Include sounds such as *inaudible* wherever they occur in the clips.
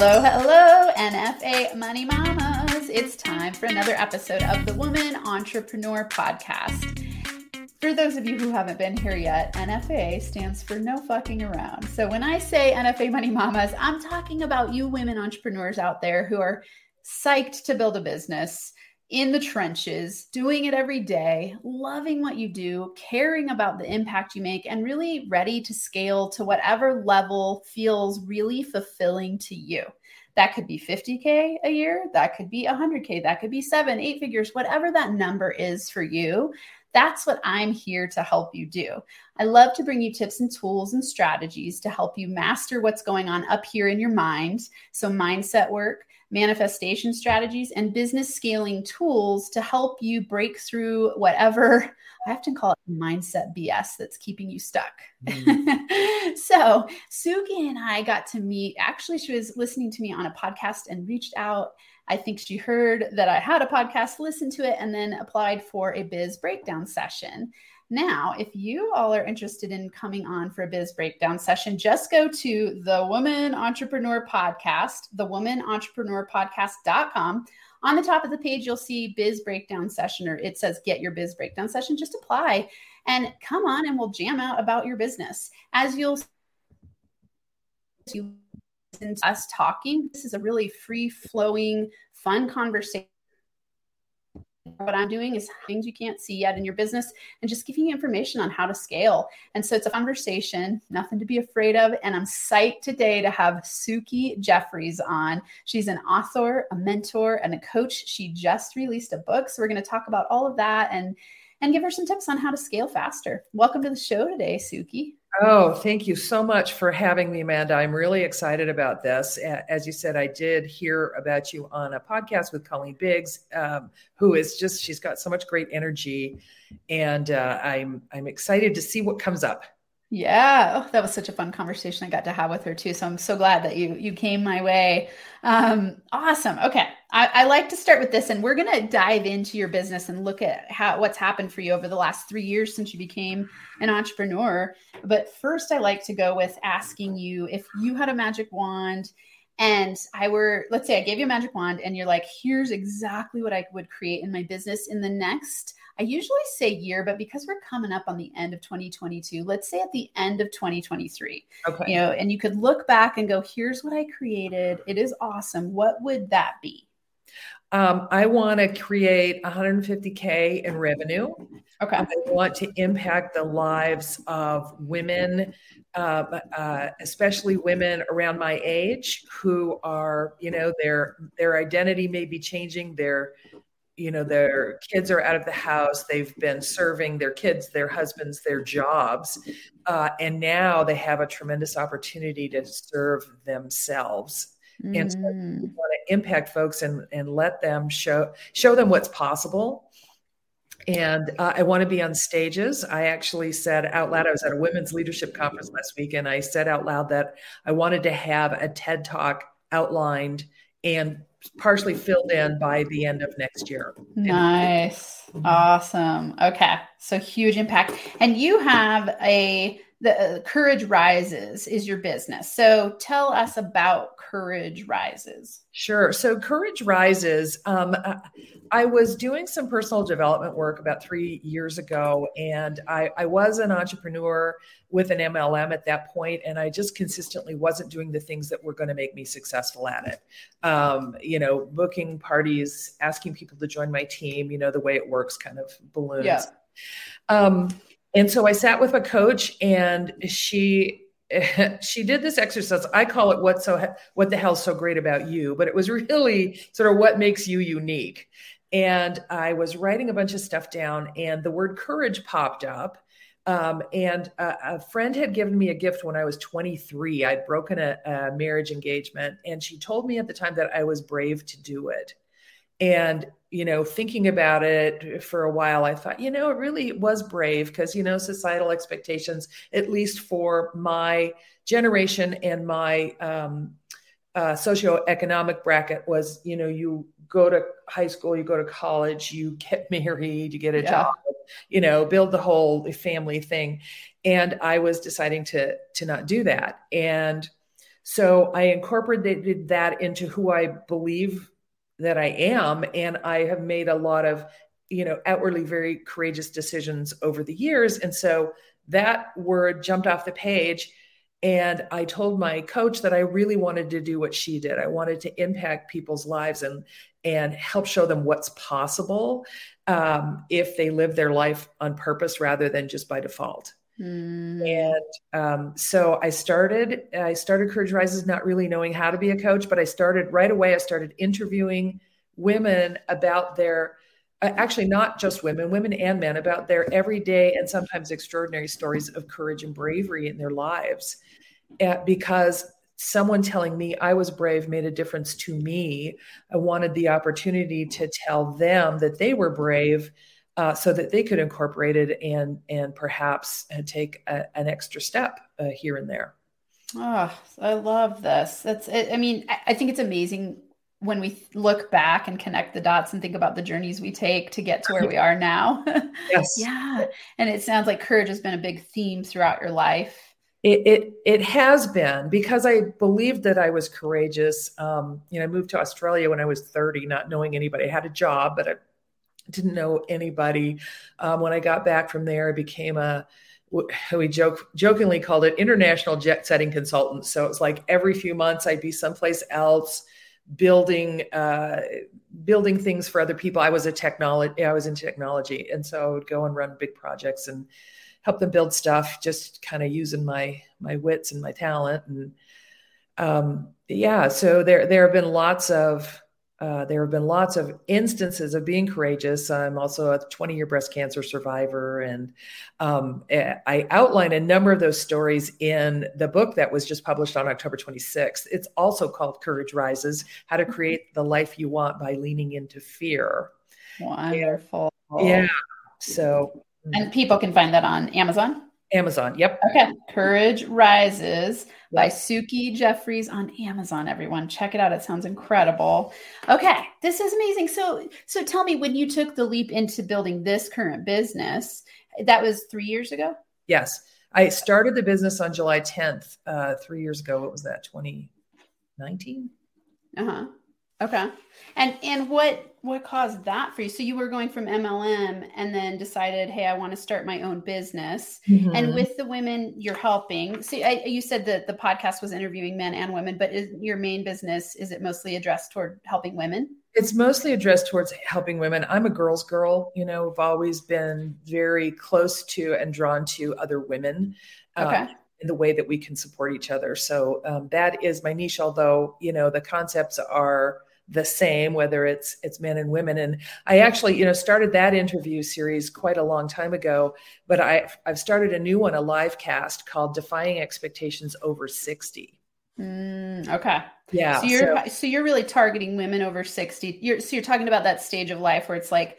Hello, hello, NFA Money Mamas. It's time for another episode of the Woman Entrepreneur Podcast. For those of you who haven't been here yet, NFA stands for no fucking around. So when I say NFA Money Mamas, I'm talking about you women entrepreneurs out there who are psyched to build a business in the trenches, doing it every day, loving what you do, caring about the impact you make, and really ready to scale to whatever level feels really fulfilling to you. That could be 50K a year, that could be 100K, that could be seven, eight figures, whatever that number is for you. That's what I'm here to help you do. I love to bring you tips and tools and strategies to help you master what's going on up here in your mind. So, mindset work, manifestation strategies, and business scaling tools to help you break through whatever I often call it mindset BS that's keeping you stuck. Mm. *laughs* so, Suki and I got to meet. Actually, she was listening to me on a podcast and reached out. I think she heard that I had a podcast, listened to it, and then applied for a biz breakdown session. Now, if you all are interested in coming on for a biz breakdown session, just go to the Woman Entrepreneur Podcast, the Woman Entrepreneur Podcast.com. On the top of the page, you'll see biz breakdown session, or it says get your biz breakdown session. Just apply and come on and we'll jam out about your business. As you'll you us talking, this is a really free flowing, fun conversation what I'm doing is things you can't see yet in your business and just giving you information on how to scale. And so it's a conversation, nothing to be afraid of. And I'm psyched today to have Suki Jeffries on. She's an author, a mentor, and a coach. She just released a book. So we're going to talk about all of that and and give her some tips on how to scale faster. Welcome to the show today, Suki. Oh, thank you so much for having me, Amanda. I'm really excited about this. As you said, I did hear about you on a podcast with Colleen Biggs, um, who is just, she's got so much great energy. And uh, I'm, I'm excited to see what comes up. Yeah, oh, that was such a fun conversation I got to have with her too. So I'm so glad that you you came my way. Um, awesome. Okay, I, I like to start with this, and we're gonna dive into your business and look at how what's happened for you over the last three years since you became an entrepreneur. But first, I like to go with asking you if you had a magic wand and I were, let's say I gave you a magic wand and you're like, here's exactly what I would create in my business in the next I usually say year, but because we're coming up on the end of 2022, let's say at the end of 2023. Okay. You know, and you could look back and go, here's what I created. It is awesome. What would that be? Um, I want to create 150K in revenue. Okay. I want to impact the lives of women, uh, uh, especially women around my age who are, you know, their their identity may be changing. Their you know their kids are out of the house they've been serving their kids their husbands their jobs uh, and now they have a tremendous opportunity to serve themselves mm. and so mm. we want to impact folks and, and let them show show them what's possible and uh, i want to be on stages i actually said out loud i was at a women's leadership conference last week and i said out loud that i wanted to have a ted talk outlined and partially filled in by the end of next year. Nice. Awesome. Okay. So huge impact. And you have a the uh, Courage Rises is your business. So tell us about Courage Rises. Sure. So Courage Rises, um, I was doing some personal development work about three years ago, and I, I was an entrepreneur with an MLM at that point, and I just consistently wasn't doing the things that were going to make me successful at it. Um, you know, booking parties, asking people to join my team, you know, the way it works kind of balloons. Yeah. Um, and so I sat with a coach and she *laughs* she did this exercise. I call it what so what the hell's so great about you, but it was *laughs* really sort of what makes you unique. And I was writing a bunch of stuff down and the word courage popped up. Um, and a, a, friend had given me a gift when I was 23. I'd broken a, a marriage engagement, and she told me at the time that I was brave to do it. And you know, thinking about it for a while, I thought, you know, it really was brave because, you know, societal expectations, at least for my generation and my um, uh, socioeconomic bracket, was, you know, you go to high school, you go to college, you get *laughs* married, you get a yeah. job, you know, build the whole family thing. And I was deciding to to not do that. And So I incorporated that into who I believe that I am. And I have made a lot of, you know, outwardly very courageous decisions over the years. And so that word jumped off the page. And I told my coach that I really wanted to do what she did. I wanted to impact people's lives and and help show them what's possible um, if they live their life on purpose rather than just by default. Mm. And um, so I started, I started Courage Rises not really knowing how to be a coach, but I started right away. I started interviewing women about their, uh, actually not just women, women and men, about their everyday and sometimes extraordinary stories of courage and bravery in their lives. Uh, because someone telling me I was brave made a difference to me. I wanted the opportunity to tell them that they were brave uh, so that they could incorporate it and and perhaps uh, take a, an extra step uh, here and there. Oh, I love this. That's I mean, I think it's amazing when we look back and connect the dots and think about the journeys we take to get to where we are now. *laughs* Yes. yeah. And it sounds like courage has been a big theme throughout your life. It, it, it has been because I believed that I was courageous. Um, you know, I moved to Australia when I was 30, not knowing anybody. I had a job, but I didn't know anybody. Um, when I got back from there, I became a we joke jokingly called it international jet setting consultant. So it's like every few months I'd be someplace else building uh, building things for other people. I was a technology I was in technology, and so I would go and run big projects and help them build stuff, just kind of using my my wits and my talent. And um, yeah, so there there have been lots of uh, there have been lots of instances of being courageous. I'm also a 20 year breast cancer survivor. And um, eh, I outline a number of those stories in the book that was just published on October 26th. It's also called Courage Rises How to Create the Life You Want by Leaning into Fear. Wonderful. Yeah. So, and people can find that on Amazon. Amazon. Yep. Okay. Courage Rises by Suki Jeffries on Amazon. Everyone, check it out. It sounds incredible. Okay, this is amazing. So, so tell me, when you took the leap into building this current business, that was three years ago. Yes, I started the business on July 10th, uh, three years ago. What was that? 2019. Uh huh. Okay. And and what what caused that for you? So you were going from MLM and then decided, hey, I want to start my own business. Mm-hmm. And with the women you're helping, see, I, you said that the podcast was interviewing men and women, but is your main business is it mostly addressed toward helping women? It's mostly addressed towards helping women. I'm a girl's girl. You know, I've always been very close to and drawn to other women. Uh, okay. In the way that we can support each other. So um, that is my niche. Although you know the concepts are the same whether it's it's men and women. And i actually you know started that interview series quite a long time ago but i i've started a new one a live cast called defying expectations over 60 mm, okay. Yeah so you're so, so, you're really targeting women over 60 you're so you're talking about that stage of life where it's like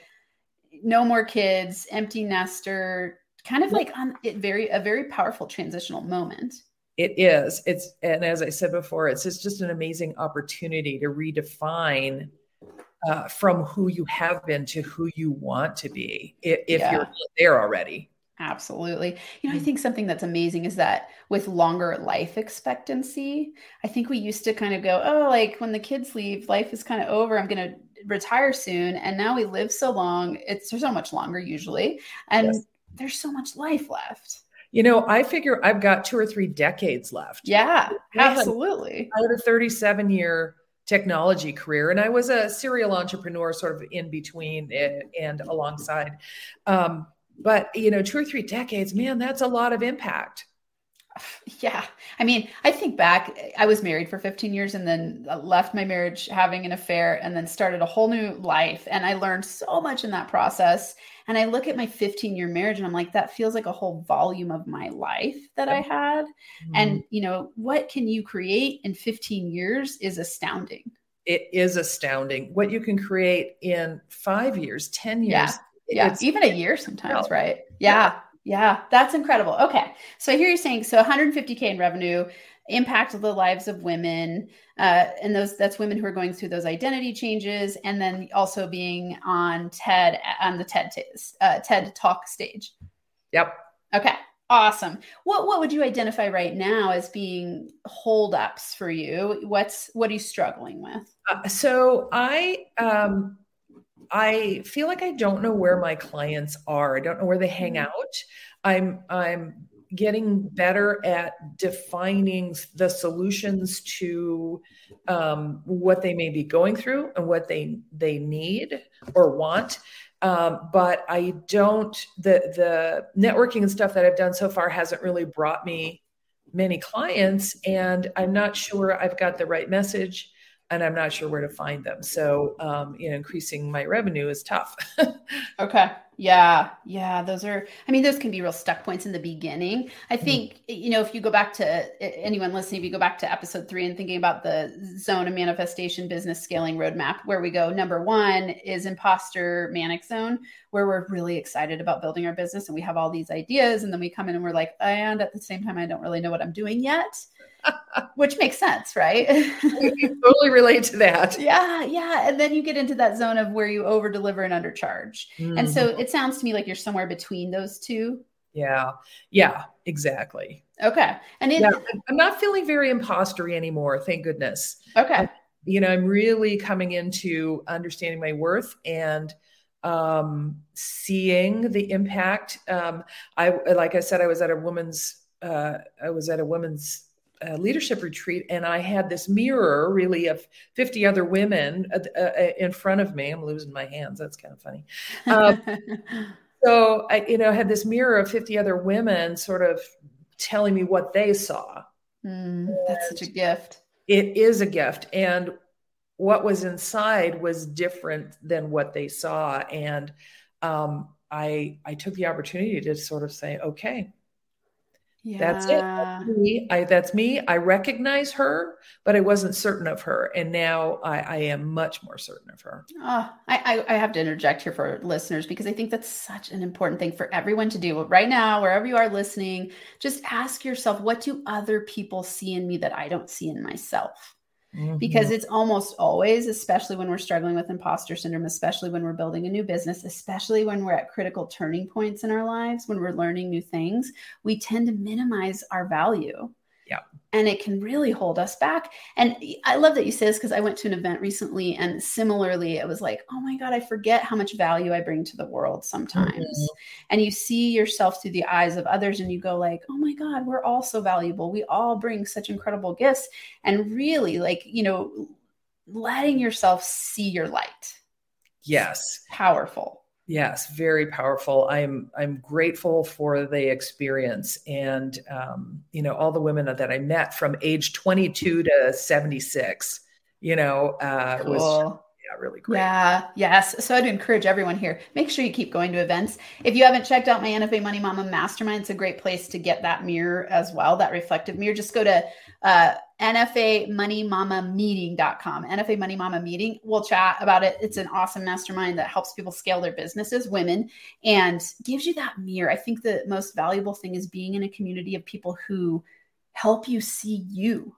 no more kids empty nester kind of like on it very a very powerful transitional moment it is it's and as i said before it's just, just an amazing opportunity to redefine uh, from who you have been to who you want to be if, if yeah. you're there already absolutely you know i mm-hmm. think something that's amazing is that with longer life expectancy i think we used to kind of go oh like when the kids leave life is kind of over i'm going to retire soon and now we live so long it's so much longer usually and yes. there's so much life left you know, I figure I've got two or three decades left. Yeah, absolutely. I had, I had a 37 year technology career and I was a serial entrepreneur sort of in between and, and alongside. Um, but, you know, two or three decades, man, that's a lot of impact. *sighs* Yeah. I mean, I think back, I was married for 15 years and then left my marriage having an affair and then started a whole new life. And I learned so much in that process. And I look at my 15 year marriage and I'm like, that feels like a whole volume of my life that I had. Mm-hmm. And, you know, what can you create in 15 years is astounding. It is astounding what you can create in five years, 10 years. Yeah. Yeah. Even a year sometimes, right? Yeah. Yeah. That's incredible. Okay. So here you're saying so 150K in revenue impact the lives of women uh, and those that's women who are going through those identity changes and then also being on ted on the ted t- uh, ted talk stage yep okay Awesome. What what would you identify right now as being holdups for you? What's what are you struggling with? Uh, so I um, I feel like I don't know where my clients are. I don't know where they hang mm-hmm. out. I'm I'm getting better at defining the solutions to um, what they may be going through and what they they need or want um, but I don't the the networking and stuff that I've done so far hasn't really brought me many clients, and I'm not sure I've got the right message, and I'm not sure where to find them. So, um, you know, increasing my revenue is tough. *laughs* okay. Yeah, yeah, those are. I mean, those can be real stuck points in the beginning. I mm-hmm. think mm-hmm. you know if you go back to anyone listening, if you go back to episode three and thinking about the zone of manifestation business scaling roadmap, where we go, number one is imposter manic zone, where we're really excited about building our business and we have all these ideas, and then we come in and we're like, and at the same time, I don't really know what I'm doing yet. Which makes sense, right? *laughs* you totally relate to that. Yeah, yeah. And then you get into that zone of where you over deliver and undercharge. Mm-hmm. And so mm-hmm. it sounds to me like you're somewhere between those two. Yeah. Yeah, exactly. Okay. And it, yeah, I'm not feeling very impostery anymore, thank goodness. Okay. I, you know, I'm really coming into understanding my worth and um seeing the impact um i like i said i was at a woman's uh i was at a women's uh, leadership retreat and I had this mirror really of 50 other women uh, uh, in front of me. I'm losing my hands. That's kind of funny. Um, *laughs* so I, you know, had this mirror of 50 other women sort of telling me what they saw. Mm, that's such a gift. It is a gift. And what was inside was different than what they saw. And um, I, I took the opportunity to sort of say, okay, yeah. That's it. That's me. I, that's me. I recognize her, but I wasn't certain of her. And now I, I am much more certain of her. Oh, I, I, have to interject here for listeners because I think that's such an important thing for everyone to do right now, wherever you are listening. Just ask yourself, what do other people see in me that I don't see in myself? Mm-hmm. Because it's almost always, especially when we're struggling with imposter syndrome, especially when we're building a new business, especially when we're at critical turning points in our lives, when we're learning new things, we tend to minimize our value. Yeah. And it can really hold us back. And I love that you say this because I went to an event recently and similarly, it was like, oh my God, I forget how much value I bring to the world sometimes. Mm-hmm. And you see yourself through the eyes of others and you go like, oh my God, we're all so valuable. We all bring such incredible gifts. And really like, you know, letting yourself see your light. Yes. Powerful. Yes, very powerful. I'm I'm grateful for the experience, and um, you know all the women that I met from age 22 to 76. You know, uh, cool. was really great. Yeah, yes. So I'd encourage everyone here. Make sure you keep going to events. If you haven't checked out my NFA Money Mama Mastermind, it's a great place to get that mirror as well, that reflective mirror. Just go to uh, NFAMoneyMamaMeeting.com. NFA Money Mama Meeting. We'll chat about it. It's an awesome mastermind that helps people scale their businesses, women, and gives you that mirror. I think the most valuable thing is being in a community of people who help you see you.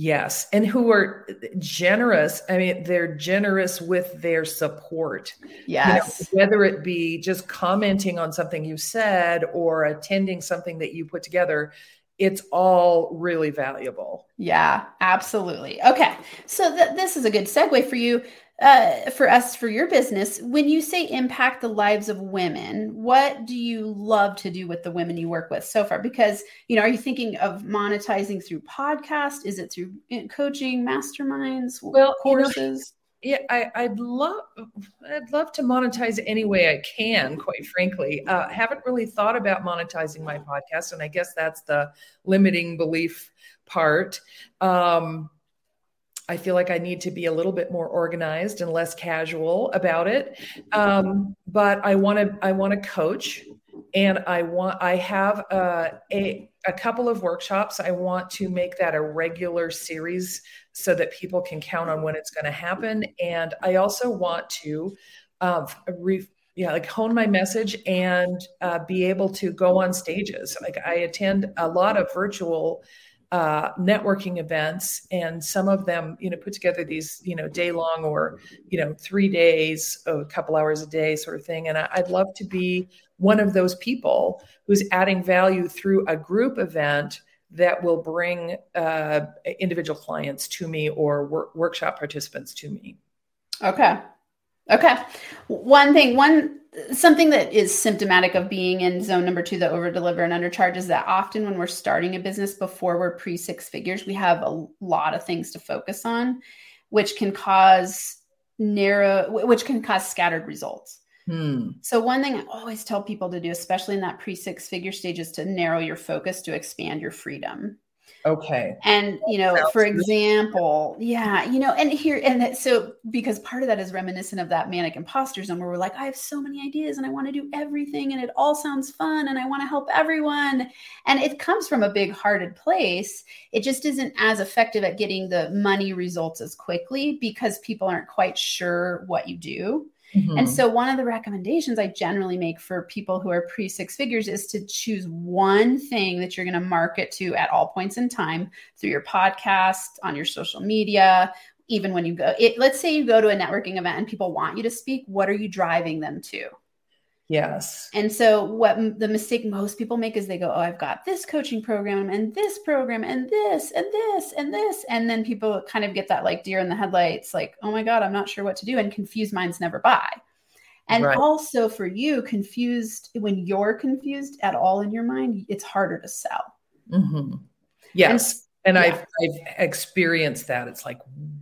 Yes. And who are generous. I mean, they're generous with their support. Yes. You know, whether it be just commenting on something you said or attending something that you put together, it's all really valuable. Yeah, absolutely. Okay. So th- this is a good segue for you, uh, for us, for your business. When you say impact the lives of women, what do you love to do with the women you work with so far? Because, you know, are you thinking of monetizing through podcast? Is it through uh, coaching, masterminds, well, courses? yeah I, would love i'd love to monetize any way i can quite frankly uh, haven't really thought about monetizing my podcast and i guess that's the limiting belief part um, i feel like i need to be a little bit more organized and less casual about it um, but i want to i want to coach and i want i have uh, a a couple of workshops i want to make that a regular series so that people can count on when it's going to happen. And I also want to uh, re- yeah, like hone my message and uh, be able to go on stages. Like I attend a lot of virtual uh, networking events, and some of them, you know, put together these, you know, day long or, you know, three days, a couple hours a day sort of thing. And I, I'd love to be one of those people who's adding value through a group event that will bring uh, individual clients to me or wor- workshop participants to me. Okay. Okay. One thing, one something that is symptomatic of being in zone number two, the over deliver and undercharge, is that often when we're starting a business before we're pre six figures, we have a lot of things to focus on, which can cause narrow, which can cause scattered results. Hmm. So one thing I always tell people to do, especially in that pre six figure stage, is to narrow your focus to expand your freedom. Okay. And, you know, for example, yeah, you know, and here, and that, so because part of that is reminiscent of that manic imposter zone where we're like, I have so many ideas and I want to do everything and it all sounds fun and I want to help everyone. And it comes from a big hearted place. It just isn't as effective at getting the money results as quickly because people aren't quite sure what you do. Mm-hmm. And so, one of the recommendations I generally make for people who are pre six figures is to choose one thing that you're going to market to at all points in time through your podcast, on your social media, even when you go. It, let's say you go to a networking event and people want you to speak. What are you driving them to? Yes. And so, what the mistake most people make is they go, Oh, I've got this coaching program and this program and this and this and this. And then people kind of get that like deer in the headlights, like, Oh my God, I'm not sure what to do. And confused minds never buy. And right. also for you, confused, when you're confused at all in your mind, it's harder to sell. Mm-hmm. Yes. And, and yeah. I've, I've experienced that. It's like,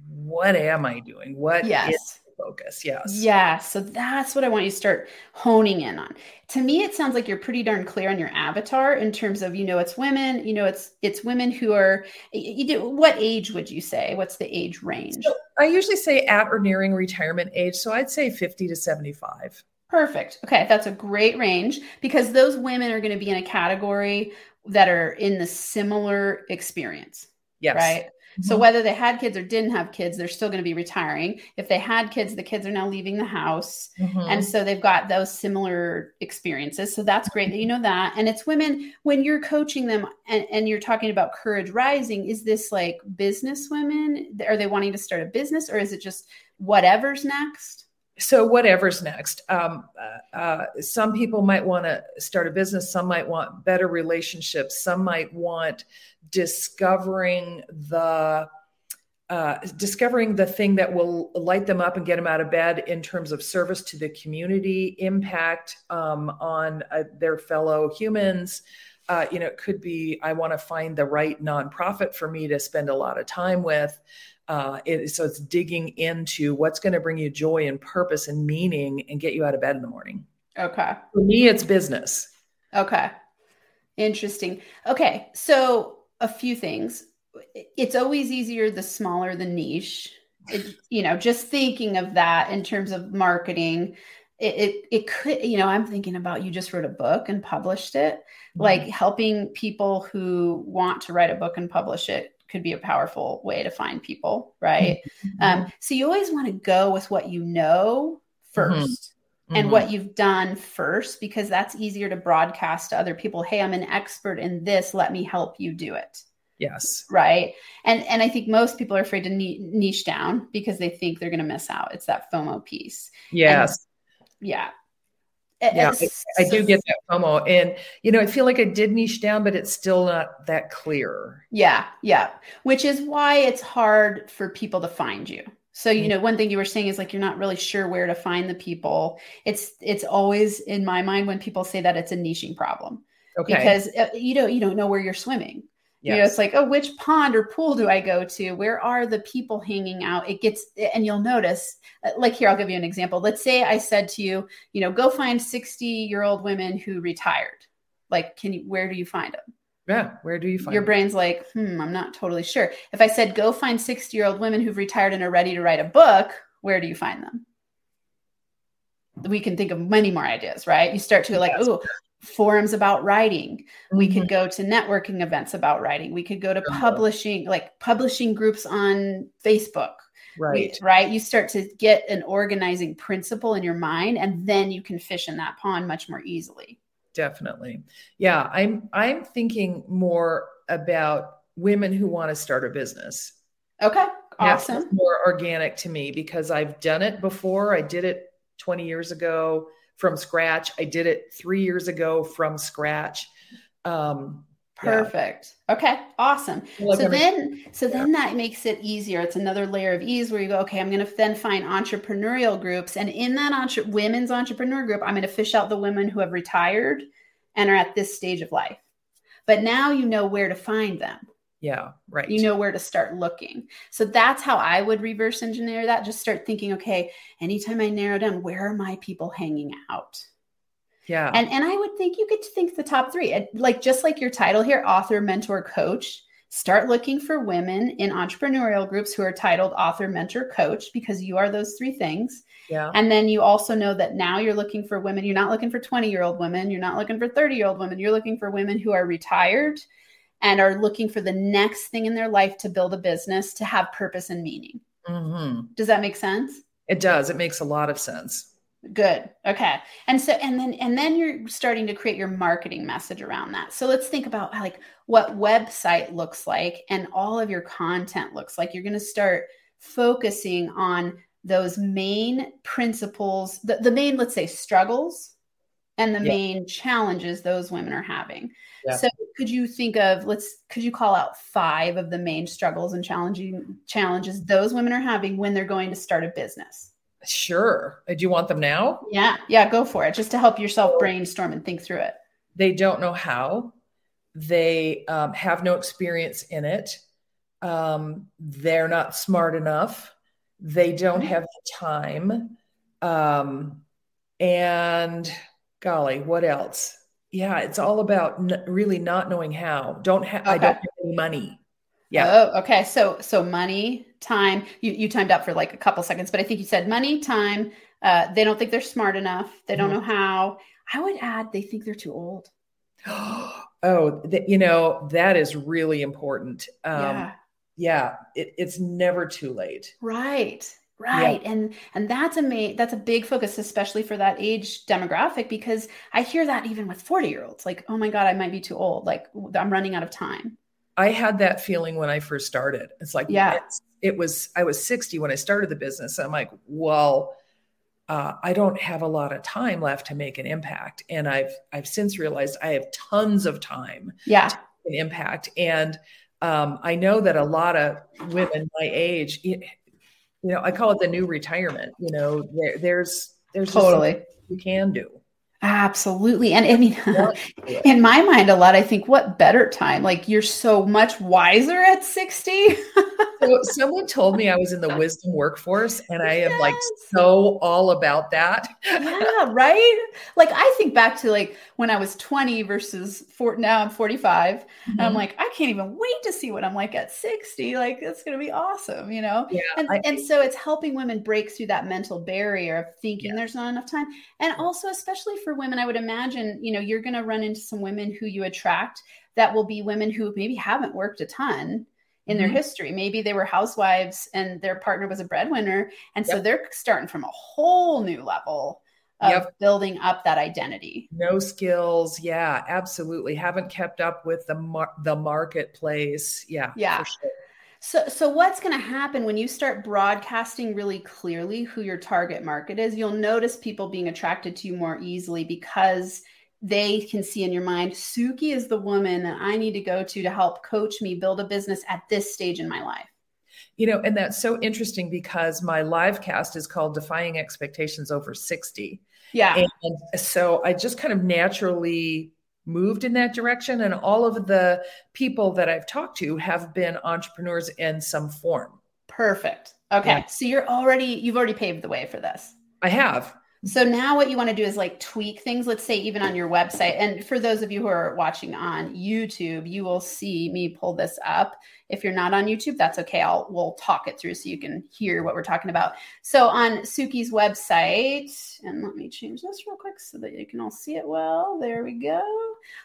what am I doing? What yes. is focus. Yes. Yeah. So that's what I want you to start honing in on. To me, it sounds like you're pretty darn clear on your avatar in terms of, you know, it's women, you know, it's it's women who are you do what age would you say? What's the age range? So I usually say at or nearing retirement age. So I'd say 50 to 75. Perfect. Okay, that's a great range because those women are going to be in a category that are in the similar experience. Yes. Right. So mm-hmm. whether they had kids or didn't have kids, they're still going to be retiring. If they had kids, the kids are now leaving the house. Mm-hmm. And so they've got those similar experiences. So that's great that you know that. And it's women when you're coaching them and, and you're talking about courage rising, is this like business women? Are they wanting to start a business or is it just whatever's next? So whatever's next um, uh, uh, some people might want to start a business some might want better relationships some might want discovering the uh, discovering the thing that will light them up and get them out of bed in terms of service to the community, impact um, on uh, their fellow humans. Uh, you know, it could be I want to find the right nonprofit for me to spend a lot of time with. Uh, it, so it's digging into what's going to bring you joy and purpose and meaning and get you out of bed in the morning. Okay. For me, it's business. Okay. Interesting. Okay. So a few things. It's always easier the smaller the niche. It, you know, just thinking of that in terms of marketing, it, it, it could, you know, I'm thinking about you just wrote a book and published it. Mm-hmm. Like helping people who want to write a book and publish it could be a powerful way to find people, right? Mm-hmm. Um, so you always want to go with what you know 1st mm-hmm and mm-hmm. what you've done first because that's easier to broadcast to other people. Hey i'm an expert in this let me help you do it. Yes. Right? And and i think most people are afraid to niche down because they think they're going to miss out. It's that fomo piece. Yes. and, yeah yeah I, I, do get that fomo and you know i feel like i did niche down but it's still not that clear yeah yeah which is why it's hard for people to find you so, you mm. know, one thing you were saying is like you're not really sure where to find the people. It's it's always in my mind when people say that it's a niching problem. Okay. Because uh, you don't you don't know where you're swimming. Yes. You know, it's like, oh, which pond or pool do I go to? Where are the people hanging out? It gets, and you'll notice, uh, like here, I'll give you an example. Let's say I said to you, you know, go find 60 year old women who retired. Like, can you, where do you find them? Yeah. Where do you find your them? brain's like, hmm, I'm not totally sure. If I said, go find 60 year old women who've retired and are ready to write a book, where do you find them? We can think of many more ideas, right? You start to go like, oh, forums about writing. Mm-hmm. We could mm-hmm. go to networking events about writing. We could go to publishing, like publishing groups on Facebook. Right. We, right. You start to get an organizing principle in your mind, and then you can fish in that pond much more easily definitely yeah i'm i'm thinking more about women who want to start a business. Okay. Awesome. more organic to me because I've done it before. I did it 20 years ago from scratch. I did it three years ago from scratch. Um, yeah. Perfect. Okay. Awesome. so then so then that makes it easier. It's another layer of ease where you go, okay, I'm going to then find entrepreneurial groups and in that entre- women's entrepreneur group, I'm going to fish out the women who have retired and are at this stage of life. But now you know where to find them. Yeah, right. You know where to start looking. So that's how I would reverse engineer that. Just start thinking, okay, anytime I narrow down, where are my people hanging out? yeah. And and I would think you could think the top three, like just like your title here, author, mentor, coach. Start looking for women in entrepreneurial groups who are titled author, mentor, coach, because you are those three things. yeah. And then you also know that now you're looking for women. You're not looking for 20 year old women. You're not looking for 30 year old women. You're looking for women who are retired and are looking for the next thing in their life to build a business to have purpose and meaning. hmm Does that make sense? It does. It makes a lot of sense. Good. Okay. And so and then and then you're starting to create your marketing message around that. So let's think about like what website looks like and all of your content looks like. You're going to start focusing on those main principles, the, the main, let's say, struggles and the Yeah. main challenges those women are having. Yeah. So could you think of let's could you call out five of the main struggles and challenging challenges those women are having when they're going to start a business? Sure. Uh, Do you want them now? Yeah, yeah, go for it. Just to help yourself brainstorm and think through it. They don't know how. They um, have no experience in it. Um, they're not smart enough. They don't Mhm. have the time. Um, and golly, what else? Yeah, it's all about n- really not knowing how. Don't have. I don't have any money. Yeah. Oh, okay. So so money, time. You you timed up for like a couple seconds, but I think you said money, time. Uh, they don't think they're smart enough. They don't Mhm. know how. I would add they think they're too old. *gasps* oh, th- you know that is really important. Um, yeah. yeah, it, it's never too late. Right. Right. And and that's a ma- that's a big focus, especially for that age demographic, because I hear that even with 40 year olds, like, oh my God, I might be too old. Like I'm running out of time. I had that feeling when I first started. It's like, Yeah. it's, it was, I was 60 when I started the business. I'm like, well, uh, I don't have a lot of time left to make an impact. And I've, I've since realized I have tons of time Yeah. an impact. And um, I know that a lot of women my age, you know, I call it the new retirement. You know, there, there's, there's Totally. you can do. Absolutely. And I mean, Want to do it. *laughs* in my mind, a lot, I think, what better time? Like you're so much wiser at 60. *laughs* So someone told me I was in the wisdom workforce, and I am like so all about that. yeah, right? Like I think back to like when I was 20 versus four, now I'm 45. And I'm Mhm. like, I can't even wait to see what I'm like at 60. Like it's gonna be awesome, you know? Yeah, And, I- and so it's helping women break through that mental barrier of thinking Yeah. there's not enough time. And also, especially for women, I would imagine, you know, you're gonna run into some women who you attract that will be women who maybe haven't worked a ton in their Mhm. history. Maybe they were housewives and their partner was a breadwinner. And so they're starting from a whole new level of Yep. building up that identity. no skills. Yeah, absolutely. Haven't kept up with the mar- the marketplace. Yeah, Yeah. sure. So, so what's going to happen when you start broadcasting really clearly who your target market is? You'll notice people being attracted to you more easily because they can see in your mind, Suki is the woman that I need to go to to help coach me build a business at this stage in my life. You know, and that's so interesting because my live cast is called Defying Expectations Over 60. Yeah. And so I just kind of naturally moved in that direction. And all of the people that I've talked to have been entrepreneurs in some form. Perfect. Okay. Yeah. So you're already, you've already paved the way for this. I have. So now what you want to do is like tweak things, let's say even on your website. And for those of you who are watching on YouTube, you will see me pull this up. If you're not on YouTube, that's okay. I'll we'll talk it through so you can hear what we're talking about. So on Suki's website, and let me change this real quick so that you can all see it well. There we go.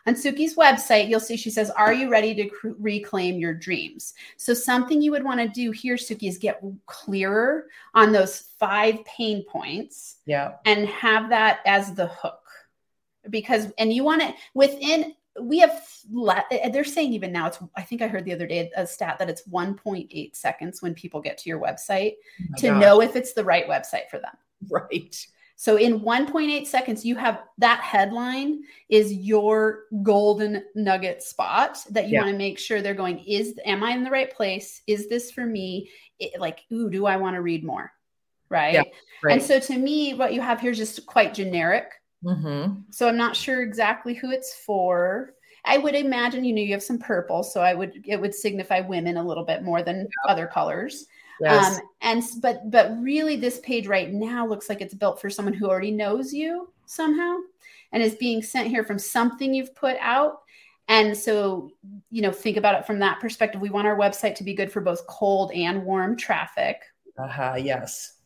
On Suki's website, you'll see she says, Are you ready to cr- reclaim your dreams? So, something you would want to do here, Suki, is get clearer on those five pain points Yeah. And have that as the hook. Because and you want it within we have they're saying even now it's i think i heard the other day a stat that it's 1.8 seconds when people get to your website oh to gosh. know if it's the right website for them. Right. So in 1.8 seconds you have that headline is your golden nugget spot that you yeah. want to make sure they're going is am i in the right place? Is this for me? It, like ooh do i want to read more right? Yeah, right and so to me what you have here is just quite generic Mm-hmm. So I'm not sure exactly who it's for. I would imagine, you know, you have some purple, so I would it would signify women a little bit more than yeah. other colors. Yes. Um, and but but really, this page right now looks like it's built for someone who already knows you somehow, and is being sent here from something you've put out. And so, you know, think about it from that perspective. We want our website to be good for both cold and warm traffic. Uh huh. Yes.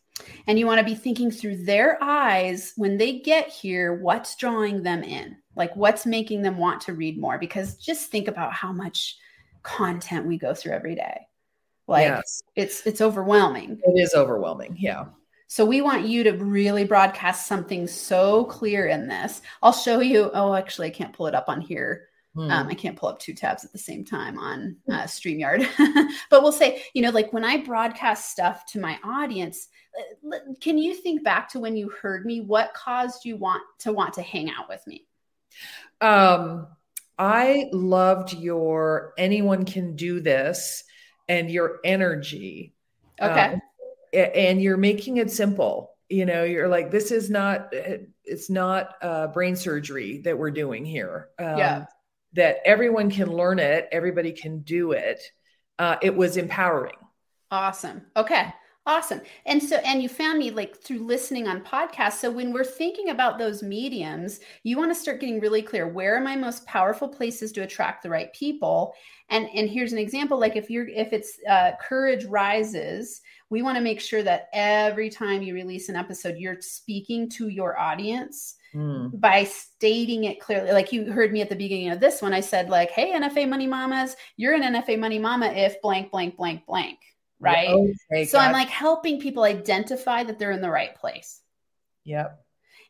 And you want to be thinking through their eyes when they get here, what's drawing them in? Like what's making them want to read more? Because just think about how much content we go through every day. Like yes. it's it's overwhelming. It is overwhelming. Yeah. So we want you to really broadcast something so clear in this. I'll show you. Oh, actually, I can't pull it up on here. Hmm. Um, I can't pull up two tabs at the same time on uh, StreamYard. *laughs* but we'll say, you know, like when I broadcast stuff to my audience, can you think back to when you heard me? What caused you want to want to hang out with me? Um i loved your anyone can do this and your energy okay. um, and you're making it simple. You know you're like this is not it's not uh, brain surgery that we're doing here. Um, yeah that everyone can learn it everybody can do it uh, it was empowering awesome okay Awesome. And so, and you found me like through listening on podcasts. So, when we're thinking about those mediums, you want to start getting really clear where are my most powerful places to attract the right people? And and here's an example like if you're if it's uh, courage rises, we want to make sure that every time you release an episode, you're speaking to your audience. Mm. by stating it clearly. Like you heard me at the beginning of this one, I said, like, hey, NFA money mamas, you're an NFA money mama if blank, blank, blank, blank right? Okay, so I'm like helping people identify that they're in the right place. Yep.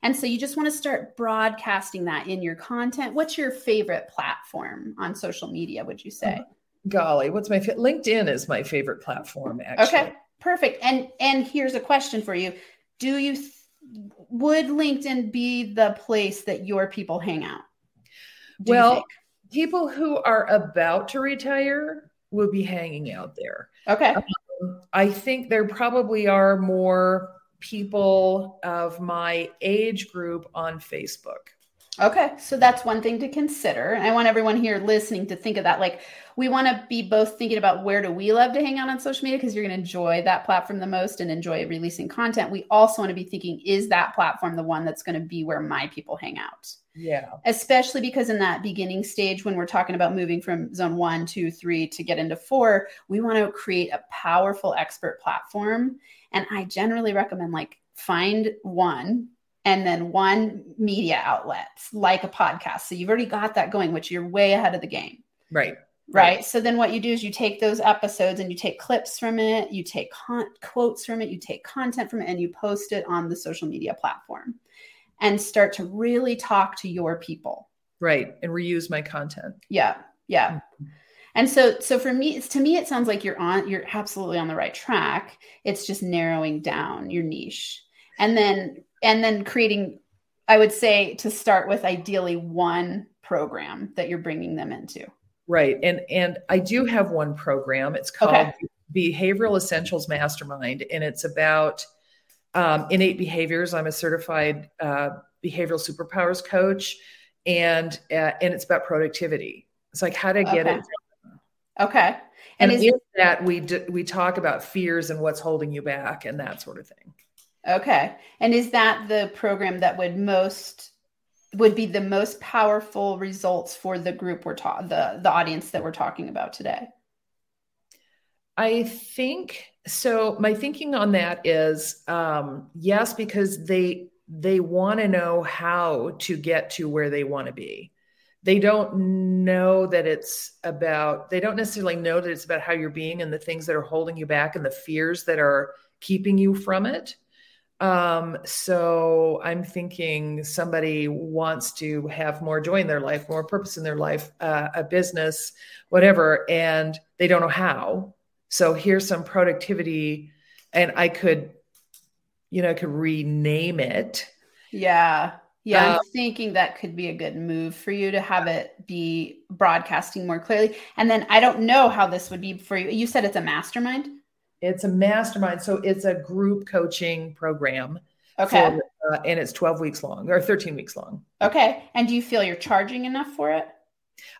And so you just want to start broadcasting that in your content. What's your favorite platform on social media, would you say? Oh, *laughs* golly, what's my fa- LinkedIn is my favorite platform actually. Okay. Perfect. And and here's a question for you. Do you would LinkedIn be the place that your people hang out? Well, people who are about to retire will be hanging out there. Okay. Um, I think there probably are more people of my age group on Facebook. Okay, so that's one thing to consider. And I want everyone here listening to think of that. Like, we want to be both thinking about where do we love to hang out on social media because you're going to enjoy that platform the most and enjoy releasing content. We also want to be thinking, is that platform the one that's going to be where my people hang out? Yeah. Especially because in that beginning stage, when we're talking about moving from zone one, two, three to get into four, we want to create a powerful expert platform. And I generally recommend like find one and then one media outlet like a podcast. So you've already got that going, which you're way ahead of the game. Right. Right. right. So then what you do is you take those episodes and you take clips from it, you take con- quotes from it, you take content from it, and you post it on the social media platform and start to really talk to your people. Right. And reuse my content. Yeah. Yeah. Mm-hmm. And so so for me it's to me it sounds like you're on you're absolutely on the right track. It's just narrowing down your niche. And then and then creating I would say to start with ideally one program that you're bringing them into. Right. And and I do have one program. It's called okay. Behavioral Essentials Mastermind and it's about um, innate behaviors. I'm a certified uh, behavioral superpowers coach, and uh, and it's about productivity. It's like how to get okay. it. Okay. And, and is, in that we d- we talk about fears and what's holding you back and that sort of thing. Okay. And is that the program that would most would be the most powerful results for the group we're talking the the audience that we're talking about today? I think so. My thinking on that is um, yes, because they they want to know how to get to where they want to be. They don't know that it's about. They don't necessarily know that it's about how you're being and the things that are holding you back and the fears that are keeping you from it. Um, so I'm thinking somebody wants to have more joy in their life, more purpose in their life, uh, a business, whatever, and they don't know how. So here's some productivity, and I could, you know, I could rename it. Yeah. Yeah, I'm um, thinking that could be a good move for you to have it *laughs* be broadcasting more clearly. And then I don't know how this would be for you. You said it's a mastermind? It's a mastermind. So it's a group coaching program. Okay. For, uh, and it's 12 weeks long or 13 weeks long. Okay. And do you feel you're charging enough for it?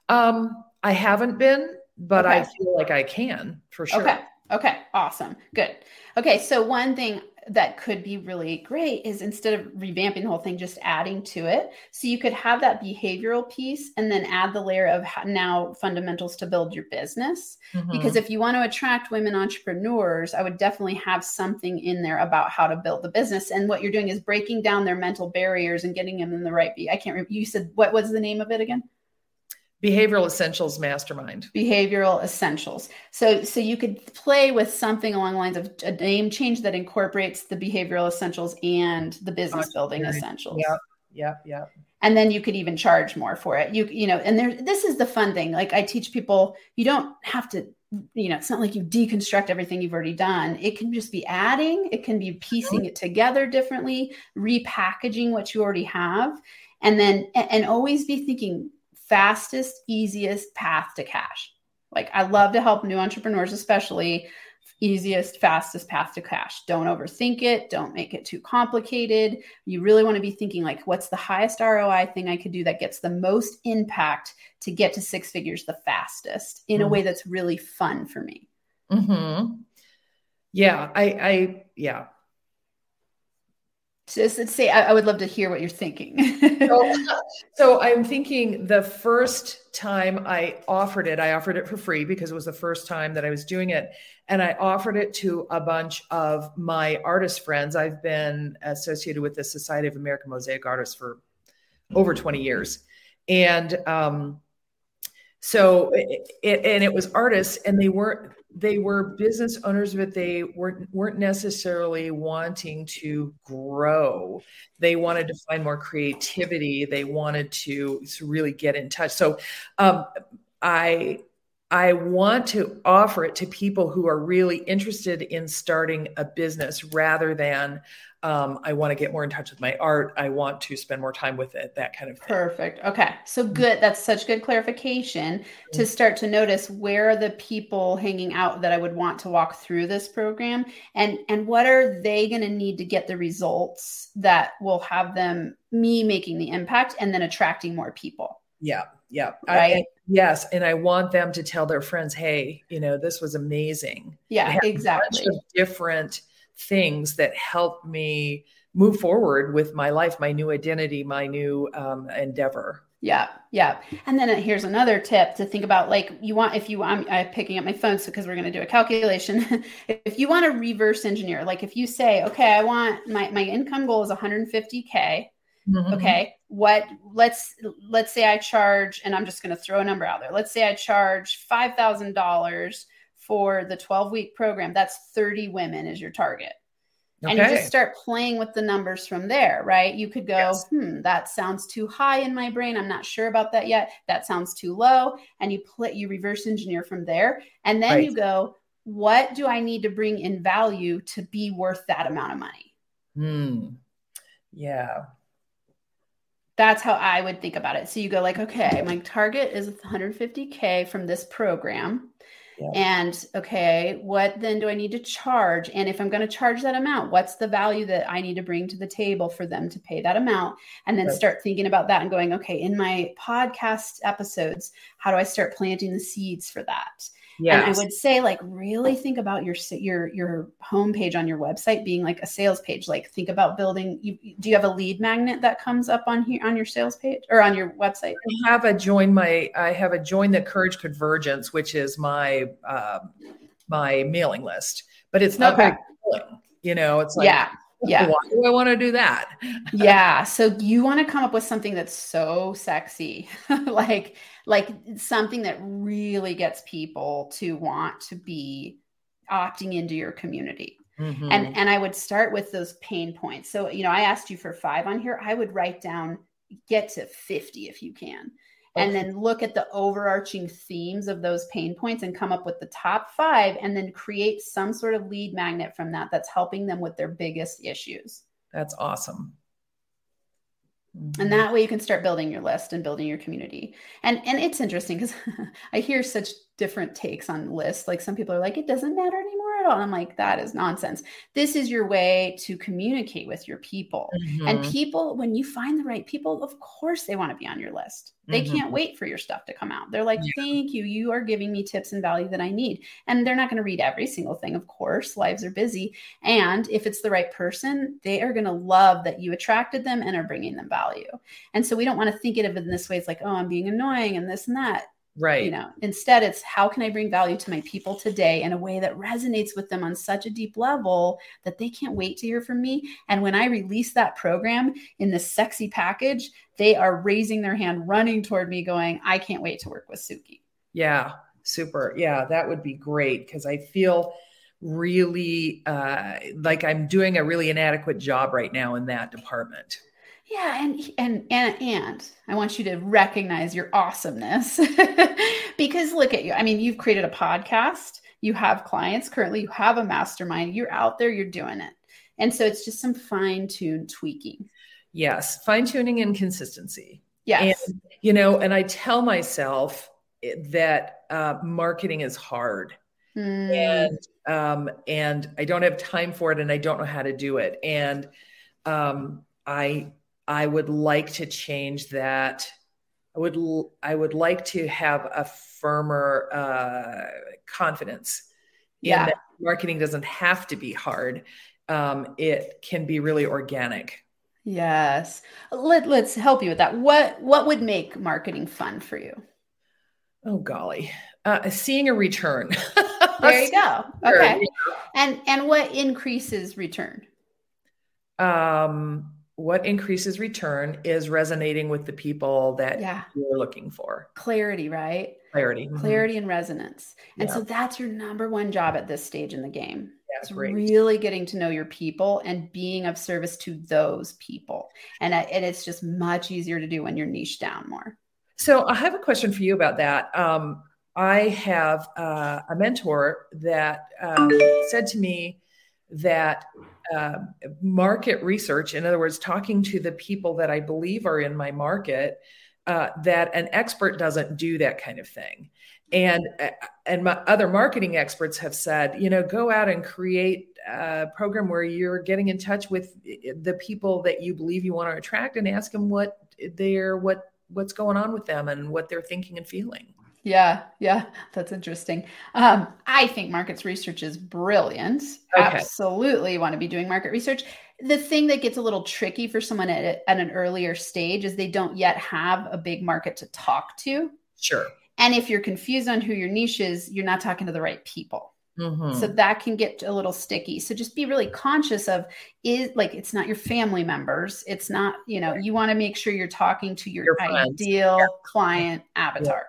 Um, I haven't been, but okay. I feel like I can for sure. Okay. Okay. Awesome. Good. Okay. So one thing that could be really great is instead of revamping the whole thing, just adding to it. So you could have that behavioral piece and then add the layer of now fundamentals to build your business. Mm-hmm. Because if you want to attract women entrepreneurs, I would definitely have something in there about how to build the business. And what you're doing is breaking down their mental barriers and getting them in the right. Be- I can't remember. You said what was the name of it again? Behavioral essentials mastermind. Behavioral essentials. So so you could play with something along the lines of a name change that incorporates the behavioral essentials and the business building essentials. Yeah yeah yeah and then you could even charge more for it. You you know and there this is the fun thing. Like i teach people you don't have to you know it's not like you deconstruct everything you've already done. It can just be adding it can be piecing it together differently repackaging what you already have and then and always be thinking fastest, easiest path to cash. Like I love to help new entrepreneurs, especially easiest, fastest path to cash. Don't overthink it. Don't make it too complicated. You really want to be thinking like, what's the highest ROI thing I could do that gets the most impact to get to six figures the fastest in mm-hmm. a way that's really fun for me. Hmm. Yeah. I. I. Yeah just say I, I, would love to hear what you're thinking. So, *laughs* so, i'm thinking the first time i offered it i offered it for free because it was the first time that i was doing it. And i offered it to a bunch of my artist friends. I've been associated with the society of american mosaic artists for over 20 years. And um, so it, it, and it was artists and they weren't they were business owners, but they weren't weren't necessarily wanting to grow. They wanted to find more creativity. They wanted to, to really get in touch. So um, I I want to offer it to people who are really interested in starting a business rather than um, I want to get more in touch with my art. I want to spend more time with it, that kind of thing. Perfect. Okay. So mm-hmm. good. That's such good clarification mm-hmm. to start to notice where are the people hanging out that I would want to walk through this program and and what are they going to need to get the results that will have them me making the impact and then attracting more people. Yeah. Yeah. Right. I, yes. And I want them to tell their friends, hey, you know, this was amazing. Yeah, exactly. different things that help me move forward with my life, my new identity, my new um, endeavor. Yeah, yeah. And then uh, here's another tip to think about like you want if you I'm, I'm picking up my phone so because we're going to do a calculation. *laughs* if you want to reverse engineer, like if you say, okay, I want my my income goal is 150k. Mm-hmm. Okay, what let's let's say I charge, and I'm just going to throw a number out there. Let's say I charge five thousand dollars for the 12 week program, that's 30 women is your target. Okay. And you just start playing with the numbers from there, right? You could go, yes. hmm, that sounds too high in my brain. I'm not sure about that yet. That sounds too low. And you play, you reverse engineer from there. And then right. you go, what do I need to bring in value to be worth that amount of money? Hmm. Yeah. That's how I would think about it. So you go like, okay, my target is 150K from this program. Yeah. And okay, what then do I need to charge? And if I'm going to charge that amount, what's the value that I need to bring to the table for them to pay that amount? And then right. start thinking about that and going, okay, in my podcast episodes, how do I start planting the seeds for that? Yes. And I would say, like, really think about your your your homepage on your website being like a sales page. Like, think about building. You, do you have a lead magnet that comes up on here on your sales page or on your website? I have a join my. I have a join the Courage Convergence, which is my uh, my mailing list, but it's not okay. You know, it's like yeah yeah why do i want to do that yeah *laughs* so you want to come up with something that's so sexy *laughs* like like something that really gets people to want to be opting into your community Mm-hmm. And and I would start with those pain points. So, you know, I asked you for 5 on here. I would write down get to 50 if you can. And then look at the overarching themes of those pain points and come up with the top 5 and then create some sort of lead magnet from that that's helping them with their biggest issues. That's awesome. Mm-hmm. And that way you can start building your list and building your community. And and it's interesting because *laughs* I hear such different takes on lists. Like some people are like, it doesn't matter anymore at all. I'm like, that is nonsense. This is your way to communicate with your people. Mm-hmm. And people, when you find the right people, of course they want to be on your list. They mm-hmm. can't wait for your stuff to come out. They're like, yeah. thank you. You are giving me tips and value that I need. And they're not going to read every single thing, of course. Lives are busy. And if it's the right person, they are going to love that you attracted them and are bringing them value. And so we don't want to think of it in this way. It's like, oh, I'm being annoying and this and that Right. You know, instead it's how can I bring value to my people today in a way that resonates with them on such a deep level that they can't wait to hear from me. And when I release that program in this sexy package, they are raising their hand, running toward me, going, I can't wait to work with Suki. Yeah, super. Yeah, that would be great because I feel really uh, like I'm doing a really inadequate job right now in that department. Yeah, and and and and I want you to recognize your awesomeness *laughs* because look at you. I mean, you've created a podcast, you have clients currently, you have a mastermind, you're out there, you're doing it. And so it's just some fine-tuned tweaking. Yes, fine-tuning and consistency. Yes. And, you know, and I tell myself that uh, marketing is hard. Mm. And um, and I don't have time for it and I don't know how to do it. And um, I I would like to change that. I would I would like to have a firmer uh, confidence. Yeah, marketing doesn't have to be hard. Um, it can be really organic. Yes. Let, let's help you with that. What what would make marketing fun for you? Oh golly, uh, seeing a return. *laughs* there you go. Okay. And and what increases return? Um, what increases return is resonating with the people that yeah. you're looking for. Clarity, right? Clarity. Mm-hmm. Clarity and resonance. And yeah. so that's your number one job at this stage in the game. That's right. really getting to know your people and being of service to those people. And, and it's just much easier to do when you're niche down more. So I have a question for you about that. Um, I have uh, a mentor that um, said to me that uh, market research, in other words, talking to the people that I believe are in my market, uh, that an expert doesn't do that kind of thing. And uh, and my other marketing experts have said, you know, go out and create a program where you're getting in touch with the people that you believe you want to attract and ask them what they're what what's going on with them and what they're thinking and feeling. Yeah, yeah, that's interesting. Um, I think markets research is brilliant. Okay. Absolutely want to be doing market research. The thing that gets a little tricky for someone at, at an earlier stage is they don't yet have a big market to talk to. Sure. And if you're confused on who your niche is, you're not talking to the right people. Mm-hmm. So that can get a little sticky. So just be really conscious of is like it's not your family members. It's not, you know, you want to make sure you're talking to your, your ideal yeah. client avatar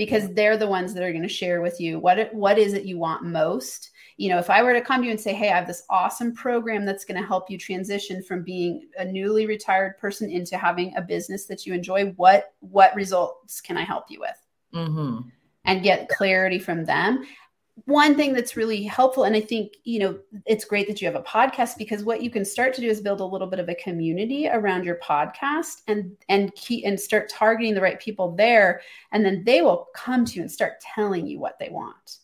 because they're the ones that are going to share with you what what is it you want most. You know if i were to come to you and say hey i have this awesome program that's going to help you transition from being a newly retired person into having a business that you enjoy what what results can i help you with? Mm-hmm. and get clarity from them one thing that's really helpful and i think you know it's great that you have a podcast because what you can start to do is build a little bit of a community around your podcast and and key and start targeting the right people there. And then they will come to you and start telling you what they want.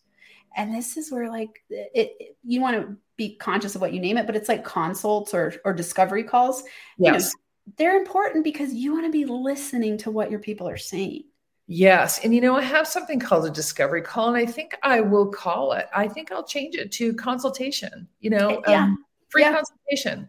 And this is where like it, it you want to be conscious of what you name it but it's like consults or or discovery calls. Yes. You know, they're important because you want to be listening to what your people are saying Yes. And you know, I have something called a discovery call, and I think I will call it. I think I'll change it to consultation, you know, yeah. Um, free yeah. consultation.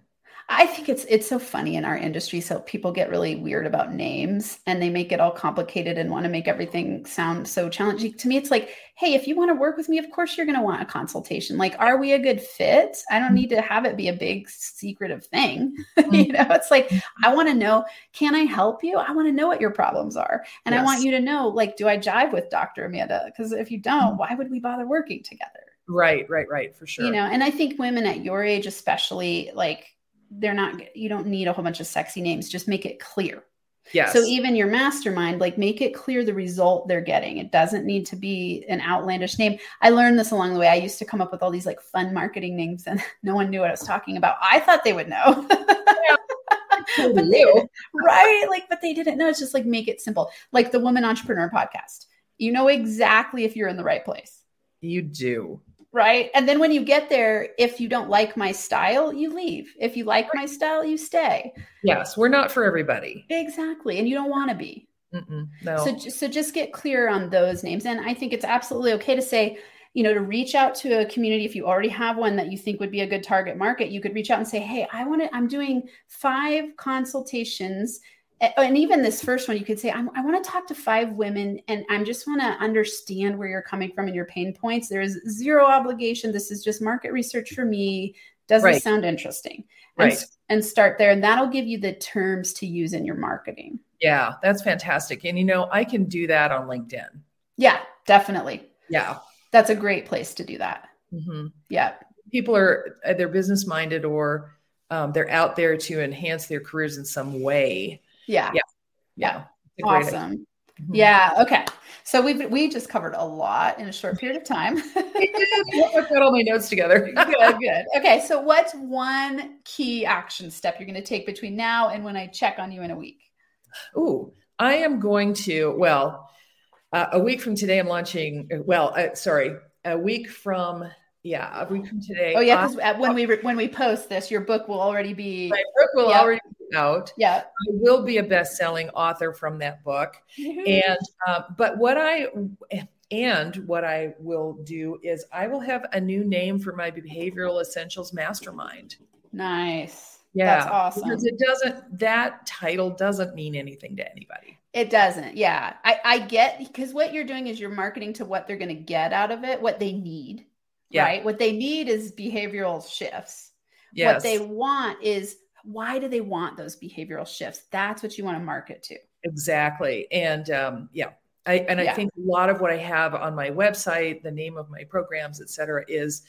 I think it's it's so funny in our industry. So people get really weird about names and they make it all complicated and want to make everything sound so challenging. To me, it's like, hey, if you want to work with me, of course you're going to want a consultation. Like, are we a good fit? I don't need to have it be a big secretive thing. *laughs* you know, it's like mm-hmm. I want to know, can I help you? I want to know what your problems are, and yes. I want you to know, like, do I jive with Dr. Amanda? Because if you don't, mm-hmm. why would we bother working together? Right, right, right, for sure. You know, and I think women at your age, especially, like they're not, you don't need a whole bunch of sexy names. Just make it clear. yes. So even your mastermind, like make it clear the result they're getting. It doesn't need to be an outlandish name. I learned this along the way. I used to come up with all these like fun marketing names and *laughs* no one knew what I was talking about. I thought they would know. *laughs* but they, right? Like, but they didn't know. It's just like make it simple. Like the Woman Entrepreneur podcast. You know exactly if you're in the right place. you do. Right. And then when you get there, if you don't like my style, you leave. If you like my style, you stay. Yes, we're not for everybody. Exactly. And you don't want to be. Mm-mm, no. So, so just get clear on those names. And I think it's absolutely okay to say, you know, to reach out to a community if you already have one that you think would be a good target market. You could reach out and say, "Hey, I want to. I'm doing five consultations." And even this first one, you could say, I'm, I want to talk to five women and I just want to understand where you're coming from and your pain points. There is zero obligation. This is just market research for me. Does Right. this sound interesting? And, Right. and start there. And that'll give you the terms to use in your marketing. yeah, that's fantastic. And you know, I can do that on LinkedIn. Yeah, definitely. Yeah. That's a great place to do that. hmm Yeah. People are uh, they're business minded or um, they're out there to enhance their careers in some way. Yeah. Yeah. Yeah. It's a great idea. Awesome. Mhm. Yeah. Okay. So we've we just covered a lot in a short period of time. *laughs* I've got all my notes together. good, good. Okay. So what's one key action step you're going to take between now and when I check on you in a week? Ooh, I am going to, well, uh, a week from today, I'm launching, well, uh, sorry, a week from, yeah, a week from today. Oh yeah, uh, because when we re- when we post this, your book will already be my book will already be out. yeah. I will be a best-selling author from that book. And, uh, but what I, and what I will do is I will have a new name for my behavioral essentials mastermind. nice. Yeah. That's awesome. Because it doesn't, that title doesn't mean anything to anybody. It doesn't. Yeah. I, I get because what you're doing is you're marketing to what they're going to get out of it, what they need. Yeah. Right. What they need is behavioral shifts. Yes. What they want is why do they want those behavioral shifts? That's what you want to market to. Exactly. And um, yeah, I, and I think a lot of what I have on my website, the name of my programs, et cetera, is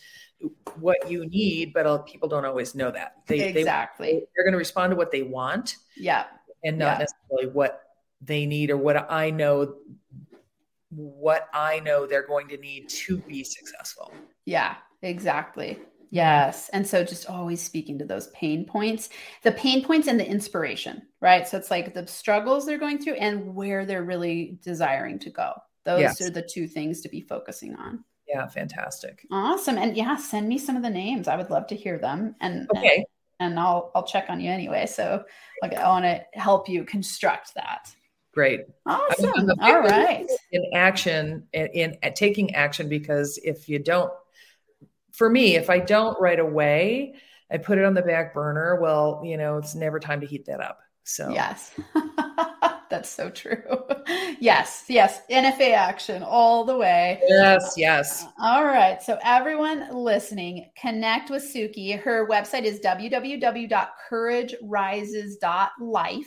what you need, but people don't always know that. They, exactly. they, they're going to respond to what they want yeah. and not Yeah. necessarily what they need or what I know, what I know they're going to need to be successful. Yeah. Exactly. Yes. And so just always speaking to those pain points, the pain points and the inspiration, right? So it's like the struggles they're going through and where they're really desiring to go. Those Yes. are the two things to be focusing on. Yeah, fantastic. Awesome. And yeah, send me some of the names. I would love to hear them. And Okay. and I'll I'll check on you anyway. So like I want to help you construct that. Great. Awesome. I'm a big All right. in action in, in taking action because if you don't for me if i don't right away i put it on the back burner well you know it's never time to heat that up so Yes. *laughs* That's so true. *laughs* yes, yes. NFA action all the way. yes yes uh, All right. So, everyone listening, connect with Suki. Her website is www.couragerises.life.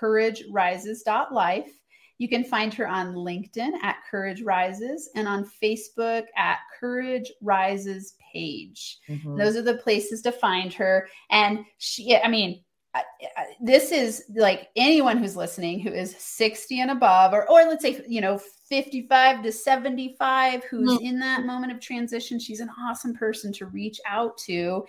Couragerises.life. You can find her on LinkedIn at Courage Rises and on Facebook at Courage Rises page. Mhm. Those are the places to find her. And she, I mean, this is like anyone who's listening who is 60 and above, or, or let's say, you know, 55 to 75, who's in that moment of transition. She's an awesome person to reach out to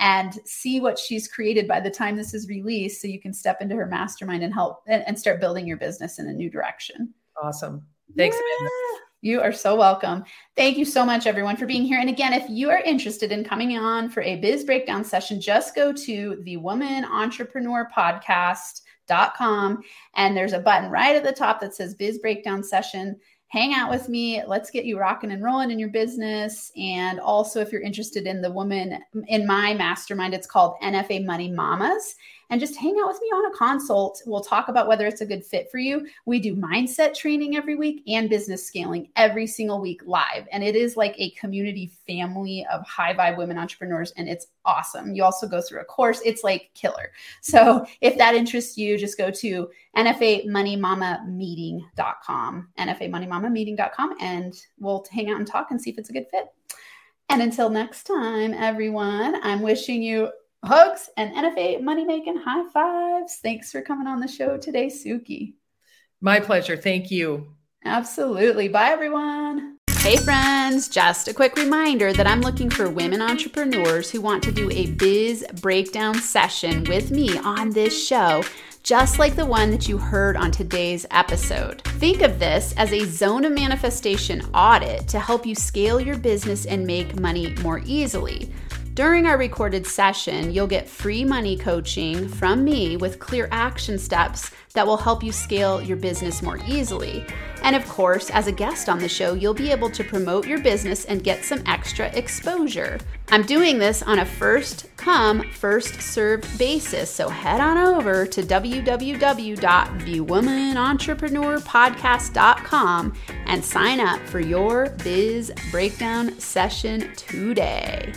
and see what she's created by the time this is released so you can step into her mastermind and help and, and start building your business in a new direction. awesome thanks Yeah. You are so welcome. Thank you so much, everyone, for being here. And again, if you are interested in coming on for a biz breakdown session, just go to the Woman Entrepreneur Podcast.com and there's a button right at the top that says biz breakdown session. Hang out with me. Let's get you rocking and rolling in your business. And also, if you're interested in the woman in my mastermind, it's called NFA Money Mamas and just hang out with me on a consult. We'll talk about whether it's a good fit for you. We do mindset training every week and business scaling every single week live. And it is like a community family of high vibe women entrepreneurs, and it's awesome. You also go through a course, it's like killer. So if that interests you, just go to NFAMoneyMamaMeeting.com, NFAMoneyMamaMeeting.com, and we'll hang out and talk and see if it's a good fit. And until next time, everyone, I'm wishing you hugs and NFA money making high fives. Thanks for coming on the show today, Suki. My pleasure. Thank you. Absolutely. Bye, everyone. Hey, friends, just a quick reminder that I'm looking for women entrepreneurs who want to do a biz breakdown session with me on this show just like the one that you heard on today's episode. Think of this as a zone of manifestation audit to help you scale your business and make money more easily. During our recorded session, you'll get free money coaching from me with clear action steps that will help you scale your business more easily. And of course, as a guest on the show, you'll be able to promote your business and get some extra exposure. I'm doing this on a first come, first served basis. So head on over to www.thewomanentrepreneurpodcast.com and sign up for your biz breakdown session today.